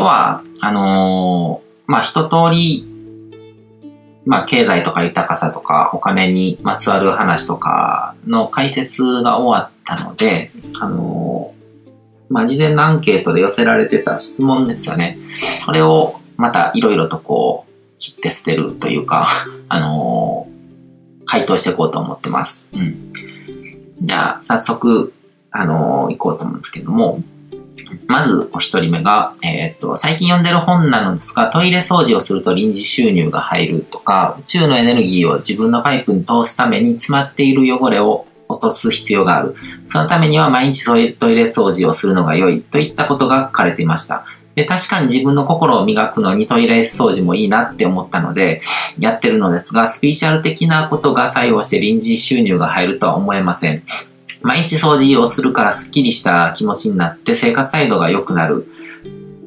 今日は、あのー、まあ、一通り、まあ、経済とか豊かさとか、お金にまつわる話とかの解説が終わったので、あのー、まあ、事前のアンケートで寄せられてた質問ですよね。これをまたいろいろとこう、切って捨てるというか、あのー、回答していこうと思ってます。うん。じゃあ、早速、あのー、行こうと思うんですけども、まず、お一人目が、えー、っと、最近読んでる本なのですが、トイレ掃除をすると臨時収入が入るとか、宇宙のエネルギーを自分のパイプに通すために詰まっている汚れを落とす必要がある。そのためには毎日トイレ掃除をするのが良いといったことが書かれていました。で、確かに自分の心を磨くのにトイレ掃除もいいなって思ったので、やってるのですが、スピーチャル的なことが作用して臨時収入が入るとは思えません。毎日掃除をするからスッキリした気持ちになって生活態度が良くなる。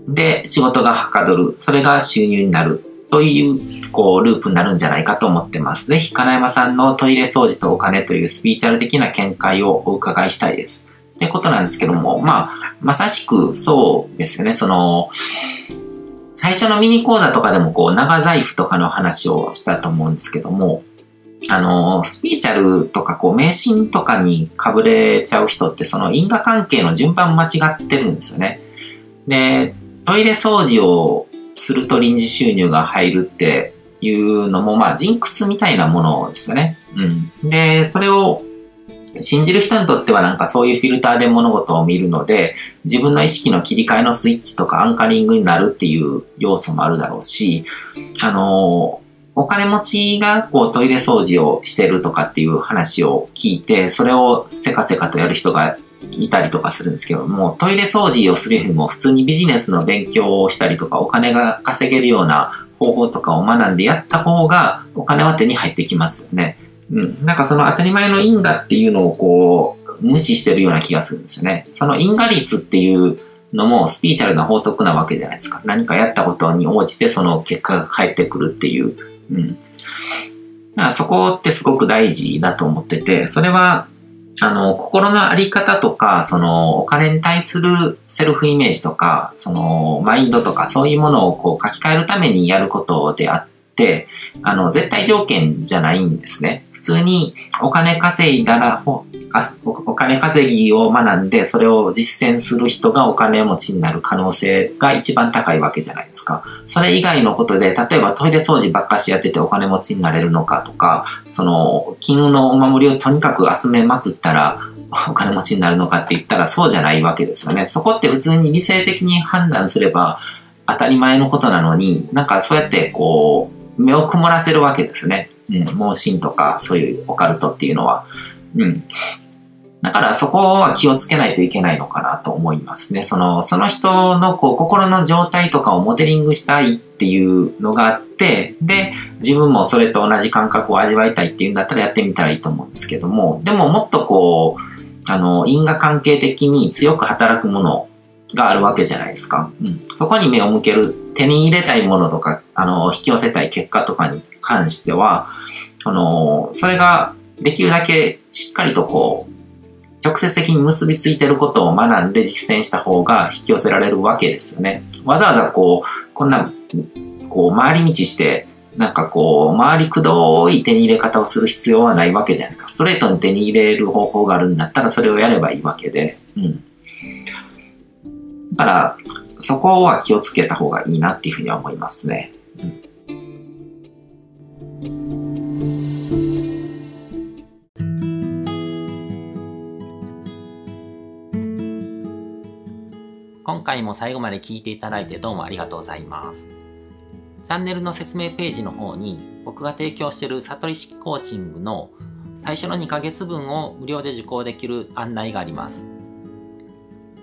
で、仕事がはかどる。それが収入になる。という、こう、ループになるんじゃないかと思ってます。ぜひ、金山さんのトイレ掃除とお金というスピーチャル的な見解をお伺いしたいです。ってことなんですけども、まあ、まさしくそうですよね。その、最初のミニ講座とかでもこう、長財布とかの話をしたと思うんですけども、あの、スピーシャルとかこう、迷信とかにかぶれちゃう人って、その因果関係の順番間違ってるんですよね。で、トイレ掃除をすると臨時収入が入るっていうのも、まあ、ジンクスみたいなものですよね。うん。で、それを信じる人にとってはなんかそういうフィルターで物事を見るので、自分の意識の切り替えのスイッチとかアンカリングになるっていう要素もあるだろうし、あのお金持ちがこうトイレ掃除をしてるとかっていう話を聞いて、それをせかせかとやる人がいたりとかするんですけども、トイレ掃除をするよりも普通にビジネスの勉強をしたりとか、お金が稼げるような方法とかを学んでやった方が、お金は手に入ってきますよね。うん。なんかその当たり前の因果っていうのをこう、無視してるような気がするんですよね。その因果率っていうのもスピーチャルな法則なわけじゃないですか。何かやったことに応じてその結果が返ってくるっていう。うん。だからそこってすごく大事だと思ってて、それは、あの、心の在り方とか、その、お金に対するセルフイメージとか、その、マインドとか、そういうものをこう書き換えるためにやることであって、あの、絶対条件じゃないんですね。通にお金稼いだら、お金稼ぎを学んで、それを実践する人がお金持ちになる可能性が一番高いわけじゃないですか。それ以外のことで、例えばトイレ掃除ばっかしやっててお金持ちになれるのかとか、その、金融のお守りをとにかく集めまくったら、お金持ちになるのかって言ったらそうじゃないわけですよね。そこって普通に理性的に判断すれば当たり前のことなのに、なんかそうやってこう、目を曇らせるわけですね。うん、盲信とかそういうオカルトっていうのは。うん。だからそこは気をつけないといけないのかなと思いますね。その、その人のこう心の状態とかをモデリングしたいっていうのがあって、で、自分もそれと同じ感覚を味わいたいっていうんだったらやってみたらいいと思うんですけども、でももっとこう、あの、因果関係的に強く働くものがあるわけじゃないですか。うん。そこに目を向ける、手に入れたいものとか、あの、引き寄せたい結果とかに関しては、あの、それができるだけしっかりとこう、直接的に結びついてることを学んで実践した方が引き寄せられるわけですよね。わざわざこう、こんな、こう、回り道して、なんかこう、回りくどい手に入れ方をする必要はないわけじゃないですか。ストレートに手に入れる方法があるんだったらそれをやればいいわけで。うん。だから、そこは気をつけた方がいいなっていうふうには思いますね。今回も最後まで聞いていただいてどうもありがとうございます。チャンネルの説明ページの方に僕が提供している悟り式コーチングの最初の2ヶ月分を無料で受講できる案内があります。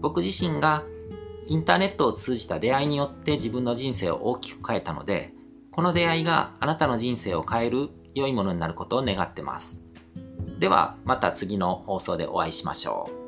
僕自身がインターネットを通じた出会いによって自分の人生を大きく変えたので、この出会いがあなたの人生を変える良いものになることを願ってます。ではまた次の放送でお会いしましょう。